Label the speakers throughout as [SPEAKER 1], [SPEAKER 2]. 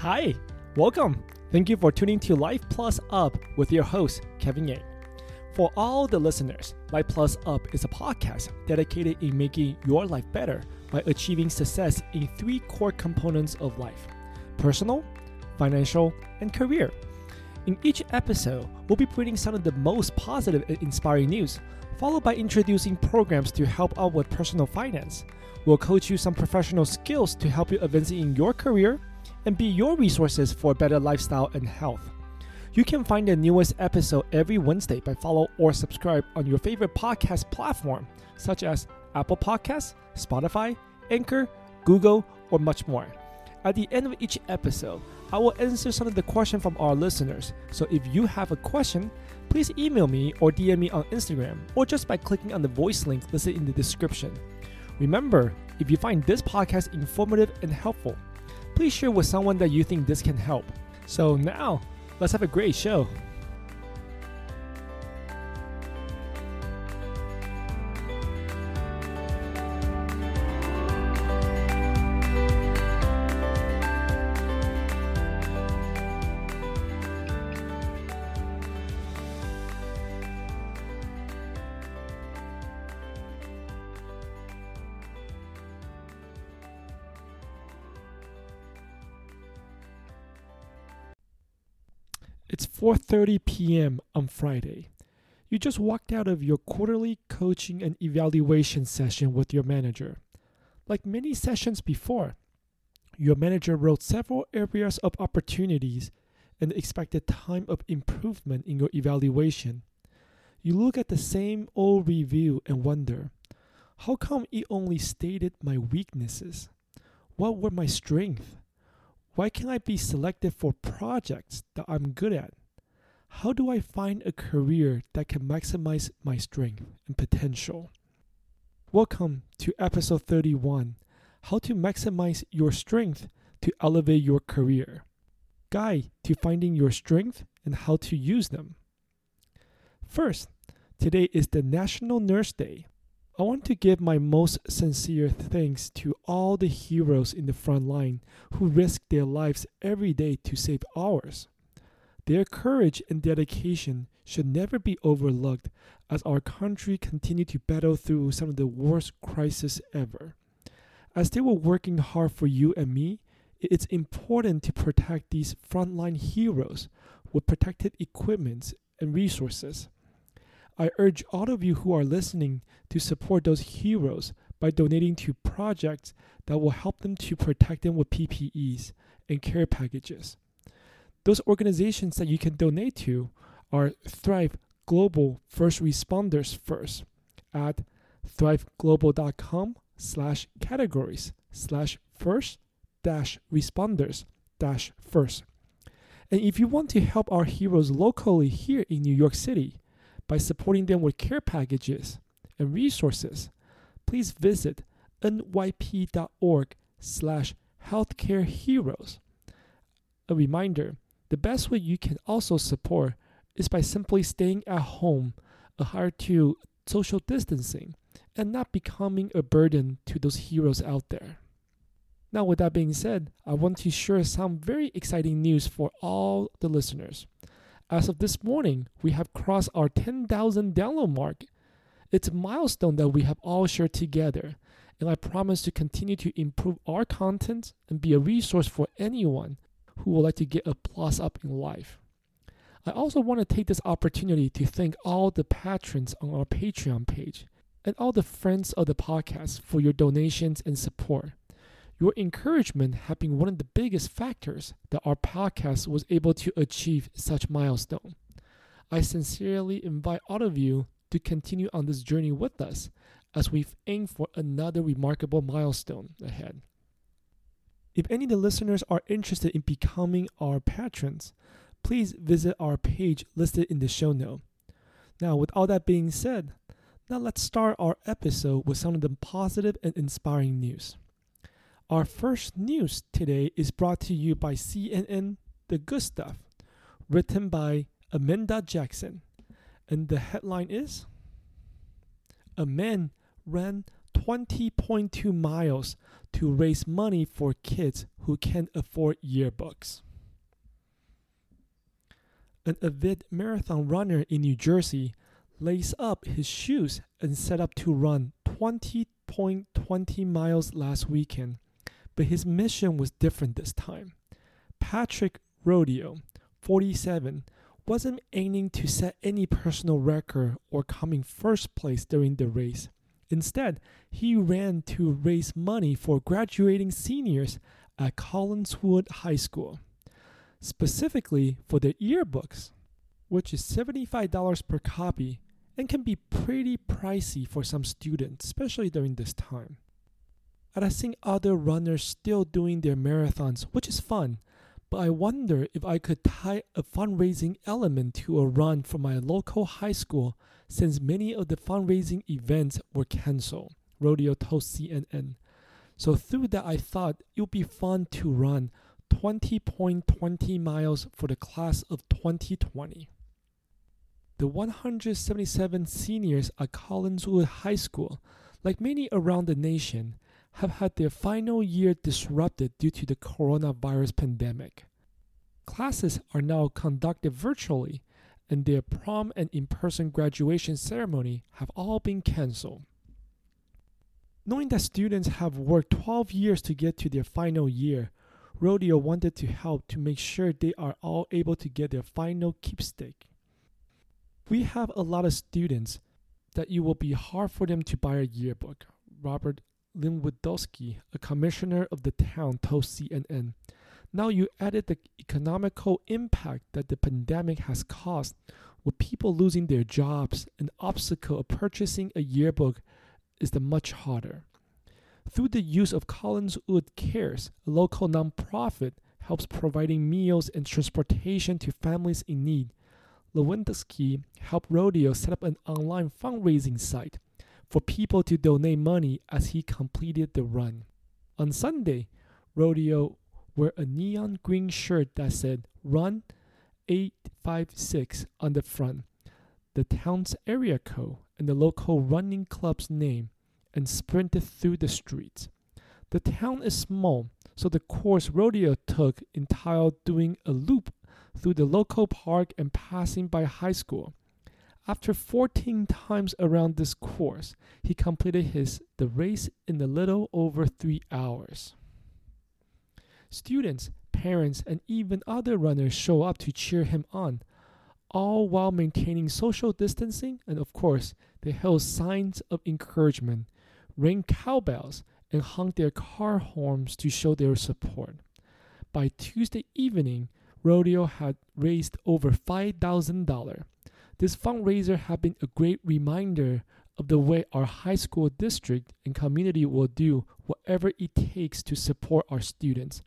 [SPEAKER 1] Hi, welcome. Thank you for tuning to Life Plus Up with your host, Kevin Yang. For all the listeners, Life Plus Up is a podcast dedicated in making your life better by achieving success in three core components of life personal, financial, and career. In each episode, we'll be bringing some of the most positive and inspiring news, followed by introducing programs to help out with personal finance. We'll coach you some professional skills to help you advance in your career and be your resources for a better lifestyle and health. You can find the newest episode every Wednesday by follow or subscribe on your favorite podcast platform, such as Apple Podcasts, Spotify, Anchor, Google, or much more. At the end of each episode, I will answer some of the questions from our listeners. So if you have a question, please email me or DM me on Instagram or just by clicking on the voice link listed in the description. Remember, if you find this podcast informative and helpful, please share with someone that you think this can help. So now, let's have a great show. It's 4:30 p.m. on Friday. You just walked out of your quarterly coaching and evaluation session with your manager. Like many sessions before, your manager wrote several areas of opportunities and expected time of improvement in your evaluation. You look at the same old review and wonder, how come it only stated my weaknesses? What were my strengths? Why can't I be selected for projects that I'm good at? How do I find a career that can maximize my strength and potential? Welcome to episode 31 How to Maximize Your Strength to Elevate Your Career. Guide to finding your strength and how to use them. First, today is the National Nurse Day. I want to give my most sincere thanks to all the heroes in the front line who risk their lives every day to save ours. Their courage and dedication should never be overlooked as our country continues to battle through some of the worst crises ever. As they were working hard for you and me, it's important to protect these frontline heroes with protected equipment and resources. I urge all of you who are listening to support those heroes by donating to projects that will help them to protect them with PPEs and care packages. Those organizations that you can donate to are Thrive Global First Responders First at thriveglobal.com slash categories slash first dash responders dash first. And if you want to help our heroes locally here in New York City, by supporting them with care packages and resources, please visit nyp.org slash healthcare heroes. A reminder, the best way you can also support is by simply staying at home, adhere to social distancing, and not becoming a burden to those heroes out there. Now, with that being said, I want to share some very exciting news for all the listeners. As of this morning, we have crossed our 10,000 download mark. It's a milestone that we have all shared together, and I promise to continue to improve our content and be a resource for anyone who would like to get a plus up in life. I also want to take this opportunity to thank all the patrons on our Patreon page and all the friends of the podcast for your donations and support. Your encouragement have been one of the biggest factors that our podcast was able to achieve such milestone. I sincerely invite all of you to continue on this journey with us as we aim for another remarkable milestone ahead. If any of the listeners are interested in becoming our patrons, please visit our page listed in the show note. Now, with all that being said, now let's start our episode with some of the positive and inspiring news. Our first news today is brought to you by CNN The Good Stuff, written by Amanda Jackson. And the headline is A man ran 20.2 miles to raise money for kids who can't afford yearbooks. An avid marathon runner in New Jersey laced up his shoes and set up to run 20.20 miles last weekend, but his mission was different this time. Patrick Rodeo, 47, wasn't aiming to set any personal record or come in first place during the race. Instead, he ran to raise money for graduating seniors at Collingswood High School, specifically for their yearbooks, which is $75 per copy and can be pretty pricey for some students, especially during this time. And I've seen other runners still doing their marathons, which is fun, but I wonder if I could tie a fundraising element to a run for my local high school since many of the fundraising events were canceled, Rodeo told CNN. So through that, I thought it would be fun to run 20.20 miles for the class of 2020. The 177 seniors at Collingswood High School, like many around the nation, have had their final year disrupted due to the coronavirus pandemic. Classes are now conducted virtually, and their prom and in person graduation ceremony have all been canceled. Knowing that students have worked 12 years to get to their final year, Rodeo wanted to help to make sure they are all able to get their final keepsake. We have a lot of students that it will be hard for them to buy a yearbook, Robert Lewandowski, a commissioner of the town, told CNN. Now you added the economical impact that the pandemic has caused, with people losing their jobs, an obstacle of purchasing a yearbook is the much harder. Through the use of Collingswood Cares, a local nonprofit helps providing meals and transportation to families in need. Lewandowski helped Rodeo set up an online fundraising site for people to donate money as he completed the run. On Sunday, Rodeo wore a neon green shirt that said Run 856 on the front, the town's area code, and the local running club's name, and sprinted through the streets. The town is small, so the course Rodeo took entailed doing a loop through the local park and passing by high school. After 14 times around this course, he completed his the race in a little over 3 hours. Students, parents, and even other runners show up to cheer him on, all while maintaining social distancing and of course, they held signs of encouragement, rang cowbells, and honked their car horns to show their support. By Tuesday evening, Rodeo had raised over $5,000. This fundraiser has been a great reminder of the way our high school district and community will do whatever it takes to support our students.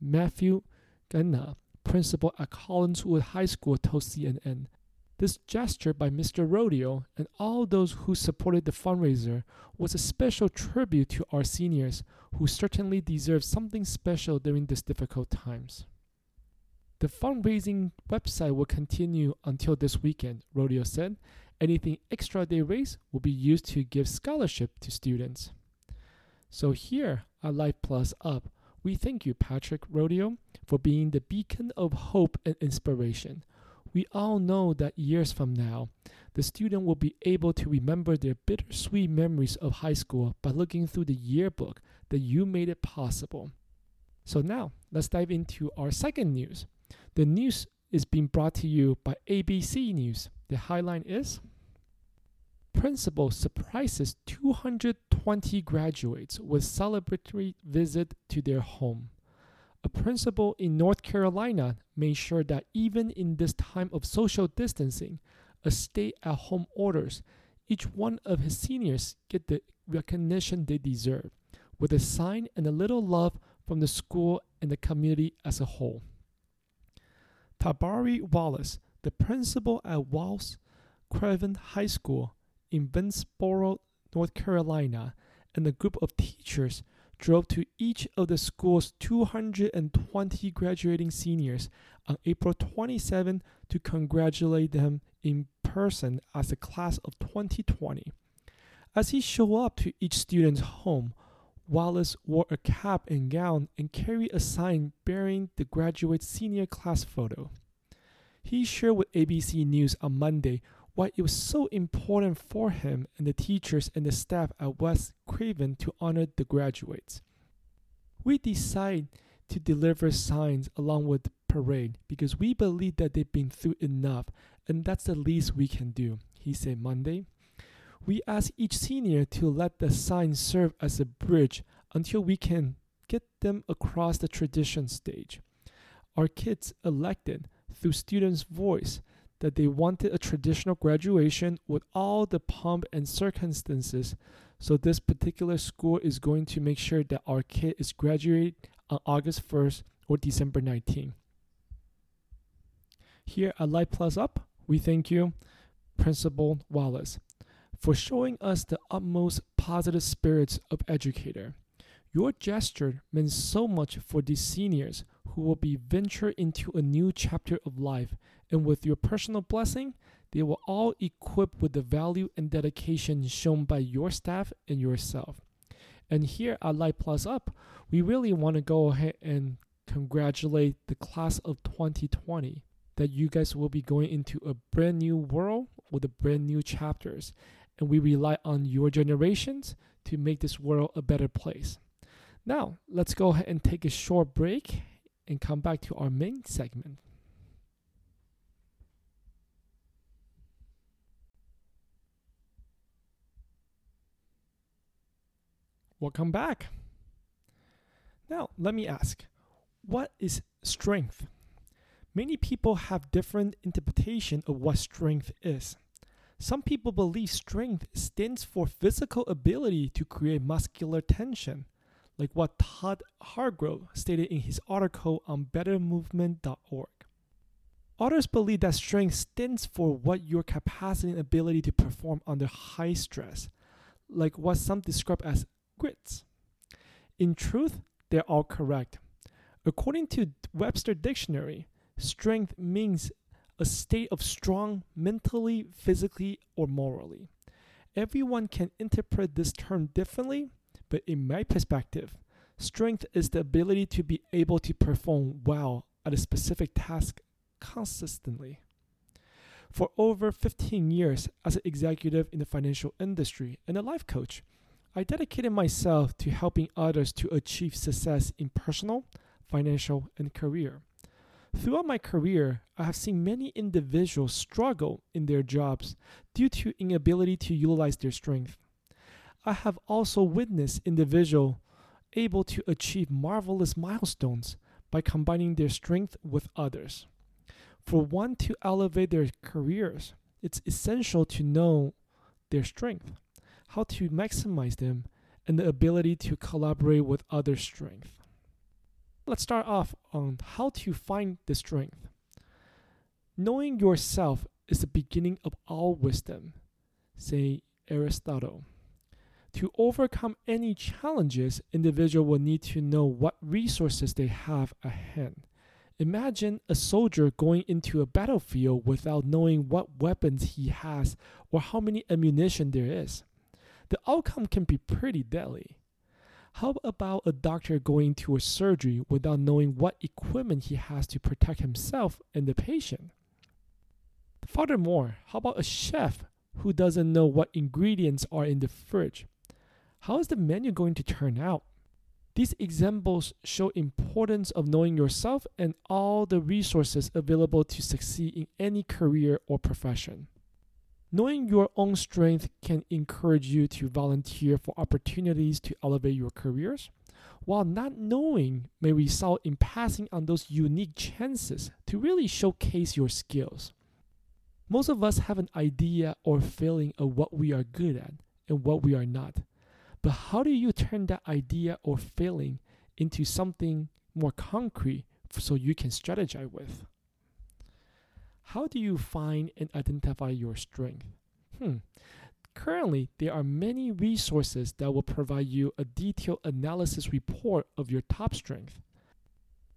[SPEAKER 1] Matthew Ganna, principal at Collingswood High School, told CNN. This gesture by Mr. Rodeo and all those who supported the fundraiser was a special tribute to our seniors who certainly deserve something special during these difficult times. The fundraising website will continue until this weekend, Rodeo said. Anything extra they raise will be used to give scholarship to students. So here at Life Plus Up, we thank you, Patrick Rodeo, for being the beacon of hope and inspiration. We all know that years from now, the student will be able to remember their bittersweet memories of high school by looking through the yearbook that you made it possible. So now, let's dive into our second news. The news is being brought to you by ABC News. The headline is Principal surprises 220 graduates with celebratory visit to their home. A principal in North Carolina made sure that even in this time of social distancing, a stay at home orders, each one of his seniors get the recognition they deserve, with a sign and a little love from the school and the community as a whole. Tabari Wallace, the principal at West Craven High School, in Vanceboro, North Carolina, and a group of teachers drove to each of the school's 220 graduating seniors on April 27 to congratulate them in person as the class of 2020. As he showed up to each student's home, Wallace wore a cap and gown and carried a sign bearing the graduate senior class photo. He shared with ABC News on Monday why it was so important for him and the teachers and the staff at West Craven to honor the graduates. We decided to deliver signs along with the parade because we believe that they've been through enough and that's the least we can do, he said Monday. We ask each senior to let the sign serve as a bridge until we can get them across the tradition stage. Our kids elected through students' voice that they wanted a traditional graduation with all the pomp and circumstances. So this particular school is going to make sure that our kid is graduated on August 1st or December 19th. Here at Life Plus Up, we thank you, Principal Wallace, for showing us the utmost positive spirits of educator. Your gesture means so much for these seniors who will be venture into a new chapter of life, and with your personal blessing, they will all equip with the value and dedication shown by your staff and yourself. And here at Life Plus Up, we really want to go ahead and congratulate the class of 2020 that you guys will be going into a brand new world with a brand new chapters. And we rely on your generations to make this world a better place. Now, let's go ahead and take a short break and come back to our main segment. Welcome back. Now, let me ask what is strength? Many people have different interpretation of what strength is. Some people believe strength stands for physical ability to create muscular tension, like what Todd Hargrove stated in his article on bettermovement.org. Others believe that strength stands for what your capacity and ability to perform under high stress, like what some describe as grits. In truth, they're all correct. According to Webster Dictionary, Strength means a state of strong mentally, physically, or morally. Everyone can interpret this term differently, but in my perspective, strength is the ability to be able to perform well at a specific task consistently. For over 15 years as an executive in the financial industry and a life coach, I dedicated myself to helping others to achieve success in personal, financial, and career. Throughout my career, I have seen many individuals struggle in their jobs due to inability to utilize their strength. I have also witnessed individuals able to achieve marvelous milestones by combining their strength with others. For one to elevate their careers, it's essential to know their strength, how to maximize them, and the ability to collaborate with other strength. Let's start off on how to find the strength. Knowing yourself is the beginning of all wisdom, say Aristotle. To overcome any challenges, individual will need to know what resources they have at hand. Imagine a soldier going into a battlefield without knowing what weapons he has or how many ammunition there is. The outcome can be pretty deadly. How about a doctor going to a surgery without knowing what equipment he has to protect himself and the patient? Furthermore, how about a chef who doesn't know what ingredients are in the fridge? How is the menu going to turn out? These examples show importance of knowing yourself and all the resources available to succeed in any career or profession. Knowing your own strength can encourage you to volunteer for opportunities to elevate your careers, while not knowing may result in passing on those unique chances to really showcase your skills. Most of us have an idea or feeling of what we are good at and what we are not. But how do you turn that idea or feeling into something more concrete so you can strategize with? How do you find and identify your strength? Hmm. Currently, there are many resources that will provide you a detailed analysis report of your top strength.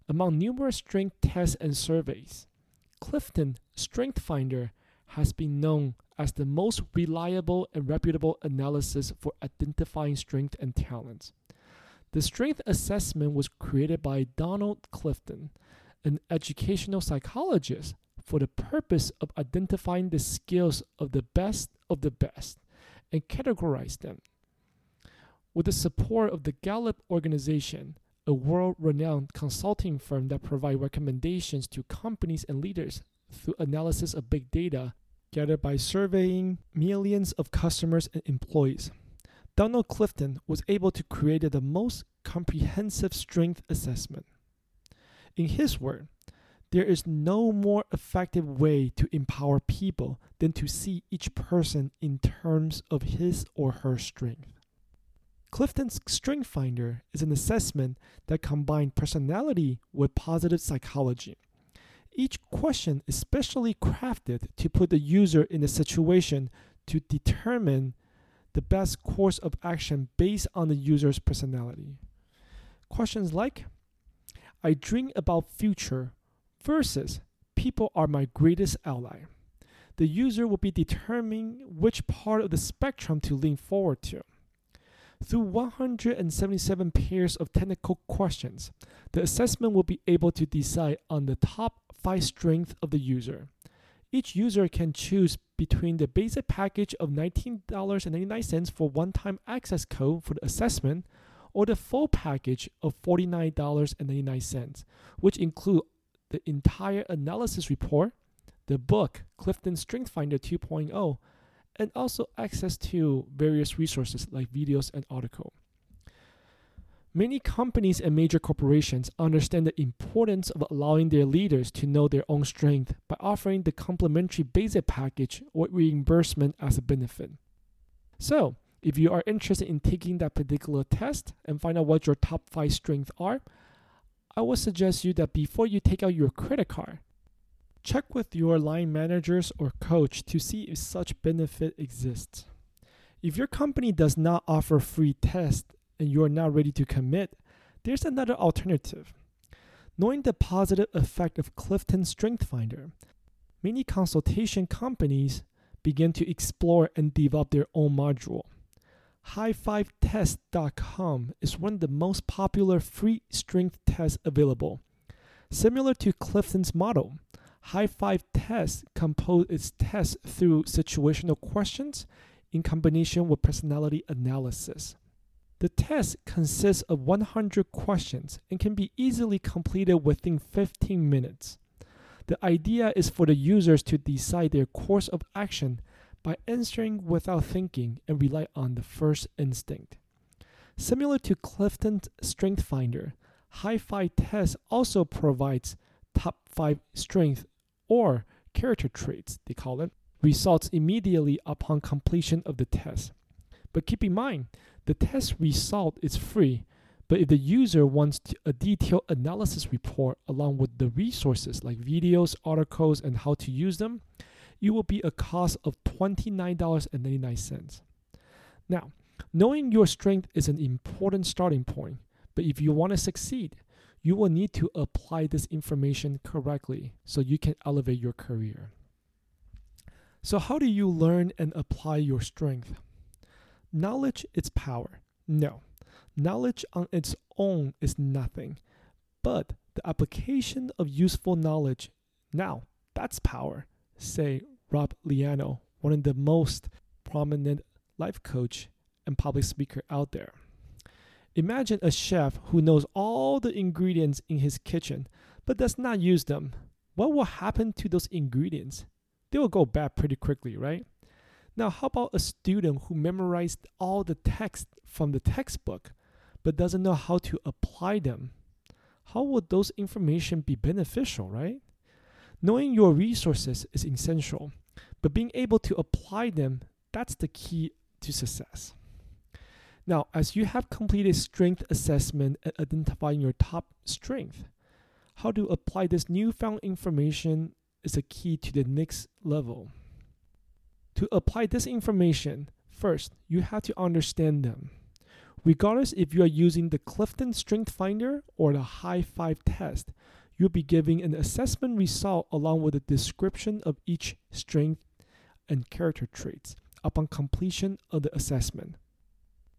[SPEAKER 1] Among numerous strength tests and surveys, Clifton Strength Finder has been known as the most reliable and reputable analysis for identifying strength and talents. The strength assessment was created by Donald Clifton, an educational psychologist, for the purpose of identifying the skills of the best of the best and categorize them. With the support of the Gallup organization, a world-renowned consulting firm that provide recommendations to companies and leaders through analysis of big data gathered by surveying millions of customers and employees. Donald Clifton was able to create the most comprehensive strength assessment. In his word, there is no more effective way to empower people than to see each person in terms of his or her strength. Clifton's Strength Finder is an assessment that combines personality with positive psychology. Each question is specially crafted to put the user in a situation to determine the best course of action based on the user's personality. Questions like I dream about future versus people are my greatest ally. The user will be determining which part of the spectrum to lean forward to. Through 177 pairs of technical questions, the assessment will be able to decide on the top five strengths of the user. Each user can choose between the basic package of $19.99 for one-time access code for the assessment or the full package of $49.99, which include the entire analysis report, the book Clifton Strength Finder 2.0, and also access to various resources like videos and article. Many companies and major corporations understand the importance of allowing their leaders to know their own strength by offering the complimentary basic package or reimbursement as a benefit. So, if you are interested in taking that particular test and find out what your top 5 strengths are, I would suggest you that before you take out your credit card, Check with your line managers or coach to see if such benefit exists. If your company does not offer free tests and you are not ready to commit, there's another alternative. Knowing the positive effect of Clifton Strength Finder, many consultation companies begin to explore and develop their own module. High5test.com is one of the most popular free strength tests available. Similar to Clifton's model, High Five Test compose its tests through situational questions in combination with personality analysis. The test consists of 100 questions and can be easily completed within 15 minutes. The idea is for the users to decide their course of action by answering without thinking and rely on the first instinct. Similar to Clifton's Strength Finder, High Five Test also provides top 5 strength or character traits, they call it, results immediately upon completion of the test. But keep in mind, the test result is free, but if the user wants a detailed analysis report along with the resources like videos, articles, and how to use them, it will be a cost of $29.99. Now, knowing your strength is an important starting point, but if you want to succeed, you will need to apply this information correctly so you can elevate your career. So, how do you learn and apply your strength? Knowledge is power. No, knowledge on its own is nothing, but the application of useful knowledge, now that's power, say Rob Liano, one of the most prominent life coach and public speaker out there. Imagine a chef who knows all the ingredients in his kitchen but does not use them. What will happen to those ingredients? They will go bad pretty quickly, right? Now, how about a student who memorized all the text from the textbook but doesn't know how to apply them? How would those information be beneficial, right? Knowing your resources is essential, but being able to apply them, that's the key to success. Now, as you have completed strength assessment and identifying your top strength, how to apply this newfound information is a key to the next level. To apply this information, first, you have to understand them. Regardless if you are using the Clifton Strength Finder or the High Five test, you'll be giving an assessment result along with a description of each strength and character traits upon completion of the assessment.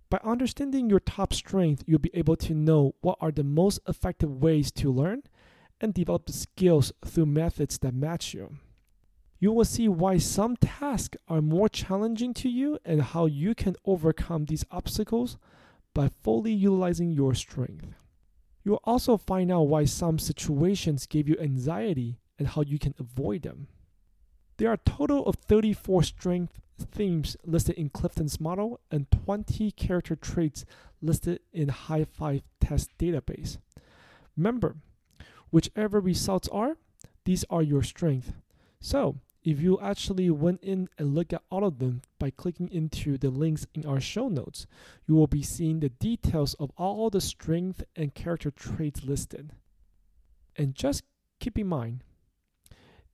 [SPEAKER 1] By understanding your top strength, you'll be able to know what are the most effective ways to learn and develop the skills through methods that match you. You will see why some tasks are more challenging to you and how you can overcome these obstacles by fully utilizing your strength. You will also find out why some situations give you anxiety and how you can avoid them. There are a total of 34 strength themes listed in Clifton's model and 20 character traits listed in High Five Test database. Remember, whichever results are, these are your strength. So, if you actually went in and look at all of them by clicking into the links in our show notes, you will be seeing the details of all the strength and character traits listed. And just keep in mind,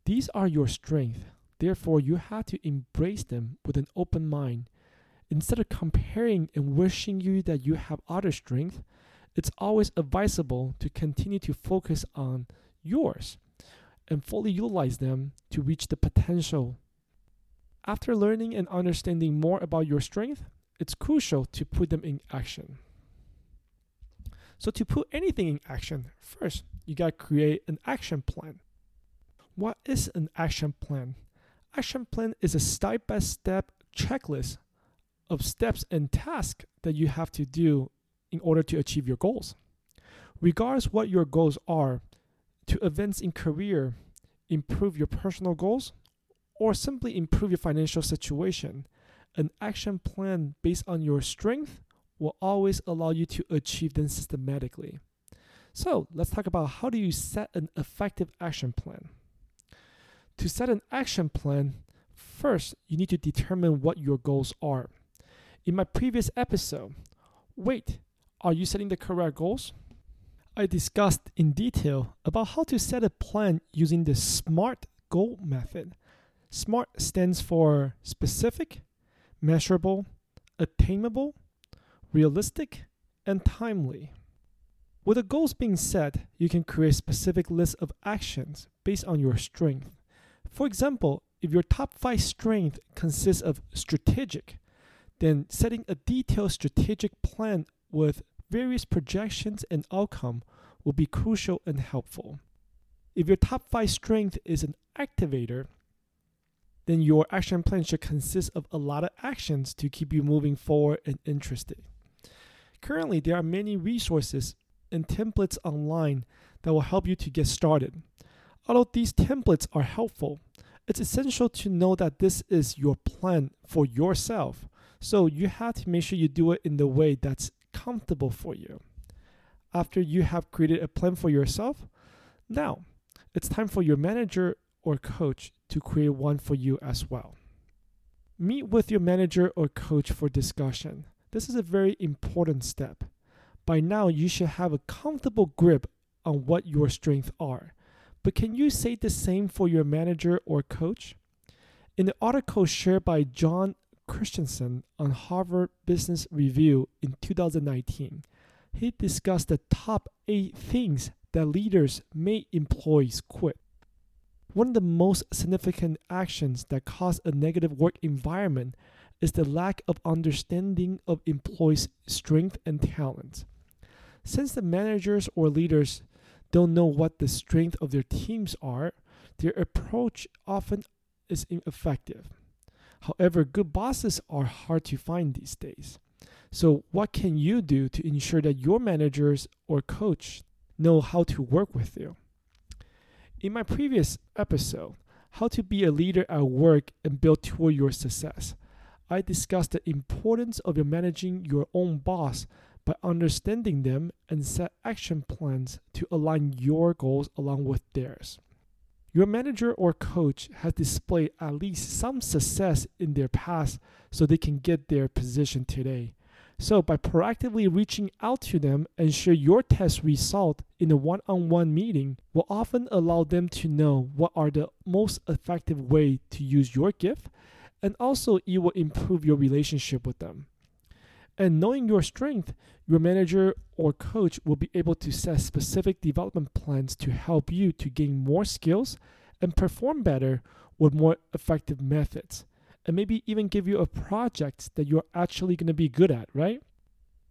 [SPEAKER 1] these are your strengths Therefore, you have to embrace them with an open mind. Instead of comparing and wishing you that you have other strength, it's always advisable to continue to focus on yours and fully utilize them to reach the potential. After learning and understanding more about your strength, it's crucial to put them in action. So, to put anything in action, first, you got to create an action plan. What is an action plan? action plan is a step by step checklist of steps and tasks that you have to do in order to achieve your goals. Regardless what your goals are, to advance in career, improve your personal goals, or simply improve your financial situation, an action plan based on your strength will always allow you to achieve them systematically. So, let's talk about how do you set an effective action plan. To set an action plan, first you need to determine what your goals are. In my previous episode, wait, are you setting the correct goals? I discussed in detail about how to set a plan using the SMART goal method. SMART stands for specific, measurable, attainable, realistic, and timely. With the goals being set, you can create specific lists of actions based on your strength. For example, if your top five strength consists of strategic, then setting a detailed strategic plan with various projections and outcome will be crucial and helpful. If your top five strength is an activator, then your action plan should consist of a lot of actions to keep you moving forward and interested. Currently, there are many resources and templates online that will help you to get started. Although these templates are helpful, it's essential to know that this is your plan for yourself. So you have to make sure you do it in the way that's comfortable for you. After you have created a plan for yourself, now it's time for your manager or coach to create one for you as well. Meet with your manager or coach for discussion. This is a very important step. By now, you should have a comfortable grip on what your strengths are but can you say the same for your manager or coach? In the article shared by John Christensen on Harvard Business Review in 2019, he discussed the top eight things that leaders make employees quit. One of the most significant actions that cause a negative work environment is the lack of understanding of employees' strength and talent. Since the managers or leaders don't know what the strength of their teams are, their approach often is ineffective. However, good bosses are hard to find these days. So, what can you do to ensure that your managers or coach know how to work with you? In my previous episode, How to Be a Leader at Work and Build Toward Your Success, I discussed the importance of managing your own boss by understanding them and set action plans to align your goals along with theirs. Your manager or coach has displayed at least some success in their past so they can get their position today. So, by proactively reaching out to them and share your test result in a one on one meeting, will often allow them to know what are the most effective way to use your gift, and also it will improve your relationship with them. And knowing your strength, your manager or coach will be able to set specific development plans to help you to gain more skills and perform better with more effective methods. and maybe even give you a project that you're actually going to be good at, right?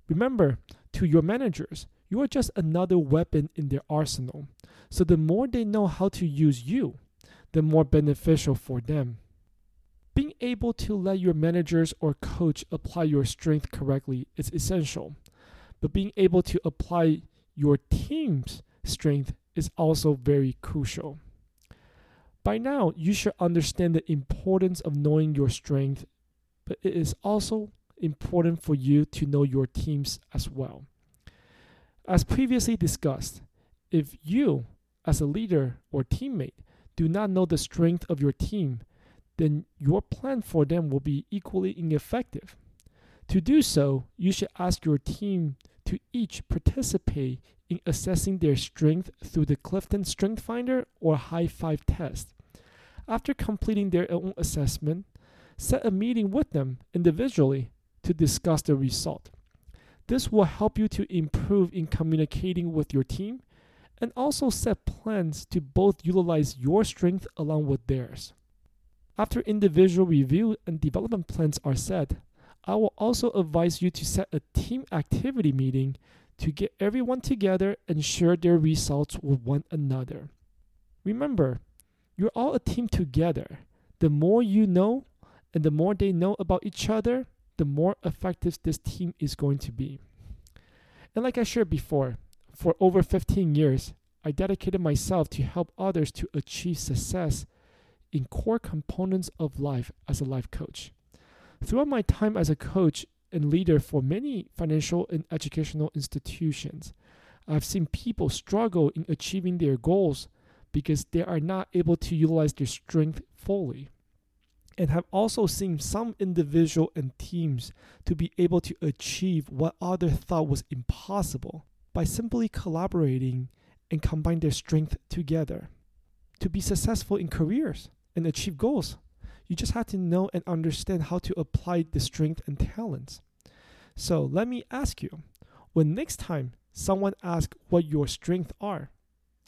[SPEAKER 1] Remember, to your managers, you are just another weapon in their arsenal. So the more they know how to use you, the more beneficial for them. Being able to let your managers or coach apply your strength correctly is essential, but being able to apply your team's strength is also very crucial. By now, you should understand the importance of knowing your strength, but it is also important for you to know your teams as well. As previously discussed, if you, as a leader or teammate, do not know the strength of your team, then your plan for them will be equally ineffective. To do so, you should ask your team to each participate in assessing their strength through the Clifton Strength Finder or High Five test. After completing their own assessment, set a meeting with them individually to discuss the result. This will help you to improve in communicating with your team and also set plans to both utilize your strength along with theirs. After individual review and development plans are set, I will also advise you to set a team activity meeting to get everyone together and share their results with one another. Remember, you're all a team together. The more you know and the more they know about each other, the more effective this team is going to be. And like I shared before, for over 15 years, I dedicated myself to help others to achieve success in core components of life as a life coach. Throughout my time as a coach and leader for many financial and educational institutions, I've seen people struggle in achieving their goals because they are not able to utilize their strength fully. And have also seen some individual and teams to be able to achieve what others thought was impossible by simply collaborating and combine their strength together. To be successful in careers and achieve goals, you just have to know and understand how to apply the strength and talents. So let me ask you, when next time someone asks what your strengths are,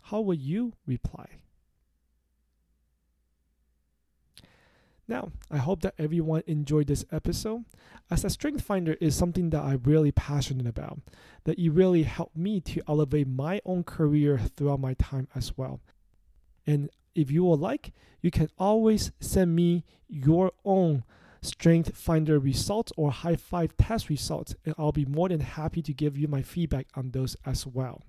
[SPEAKER 1] how will you reply? Now, I hope that everyone enjoyed this episode. As a strength finder is something that I'm really passionate about, that it really helped me to elevate my own career throughout my time as well. And if you would like, you can always send me your own strength finder results or high five test results, and I'll be more than happy to give you my feedback on those as well.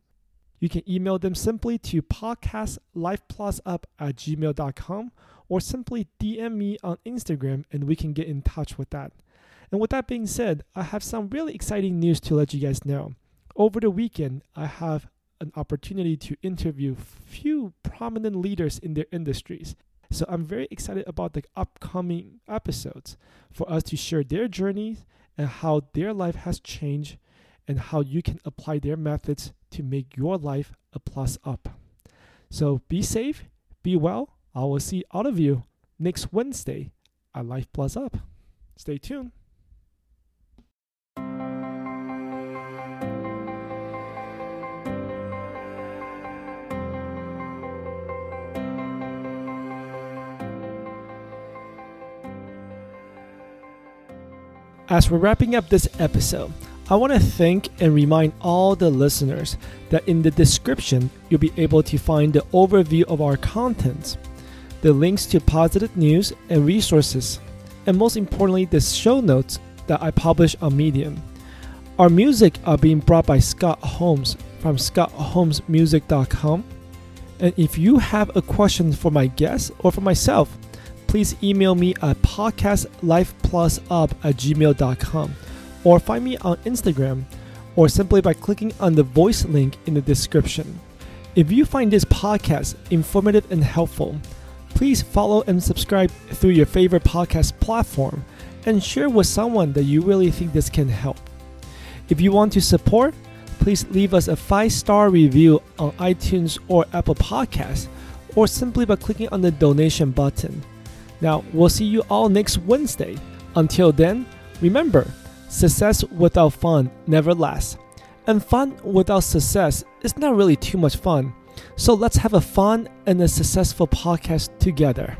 [SPEAKER 1] You can email them simply to podcastlifeplusup at gmail.com or simply DM me on Instagram and we can get in touch with that. And with that being said, I have some really exciting news to let you guys know. Over the weekend, I have an opportunity to interview few prominent leaders in their industries. So I'm very excited about the upcoming episodes for us to share their journeys and how their life has changed and how you can apply their methods to make your life a plus up. So be safe, be well. I will see all of you next Wednesday at Life Plus Up. Stay tuned. As we're wrapping up this episode, I want to thank and remind all the listeners that in the description, you'll be able to find the overview of our contents, the links to positive news and resources, and most importantly, the show notes that I publish on Medium. Our music are being brought by Scott Holmes from scottholmesmusic.com. And if you have a question for my guest or for myself, please email me at podcastlifeplusup at gmail.com or find me on Instagram or simply by clicking on the voice link in the description. If you find this podcast informative and helpful, please follow and subscribe through your favorite podcast platform and share with someone that you really think this can help. If you want to support, please leave us a five star review on iTunes or Apple Podcasts, or simply by clicking on the donation button. Now, we'll see you all next Wednesday. Until then, remember, success without fun never lasts. And fun without success is not really too much fun. So let's have a fun and a successful podcast together.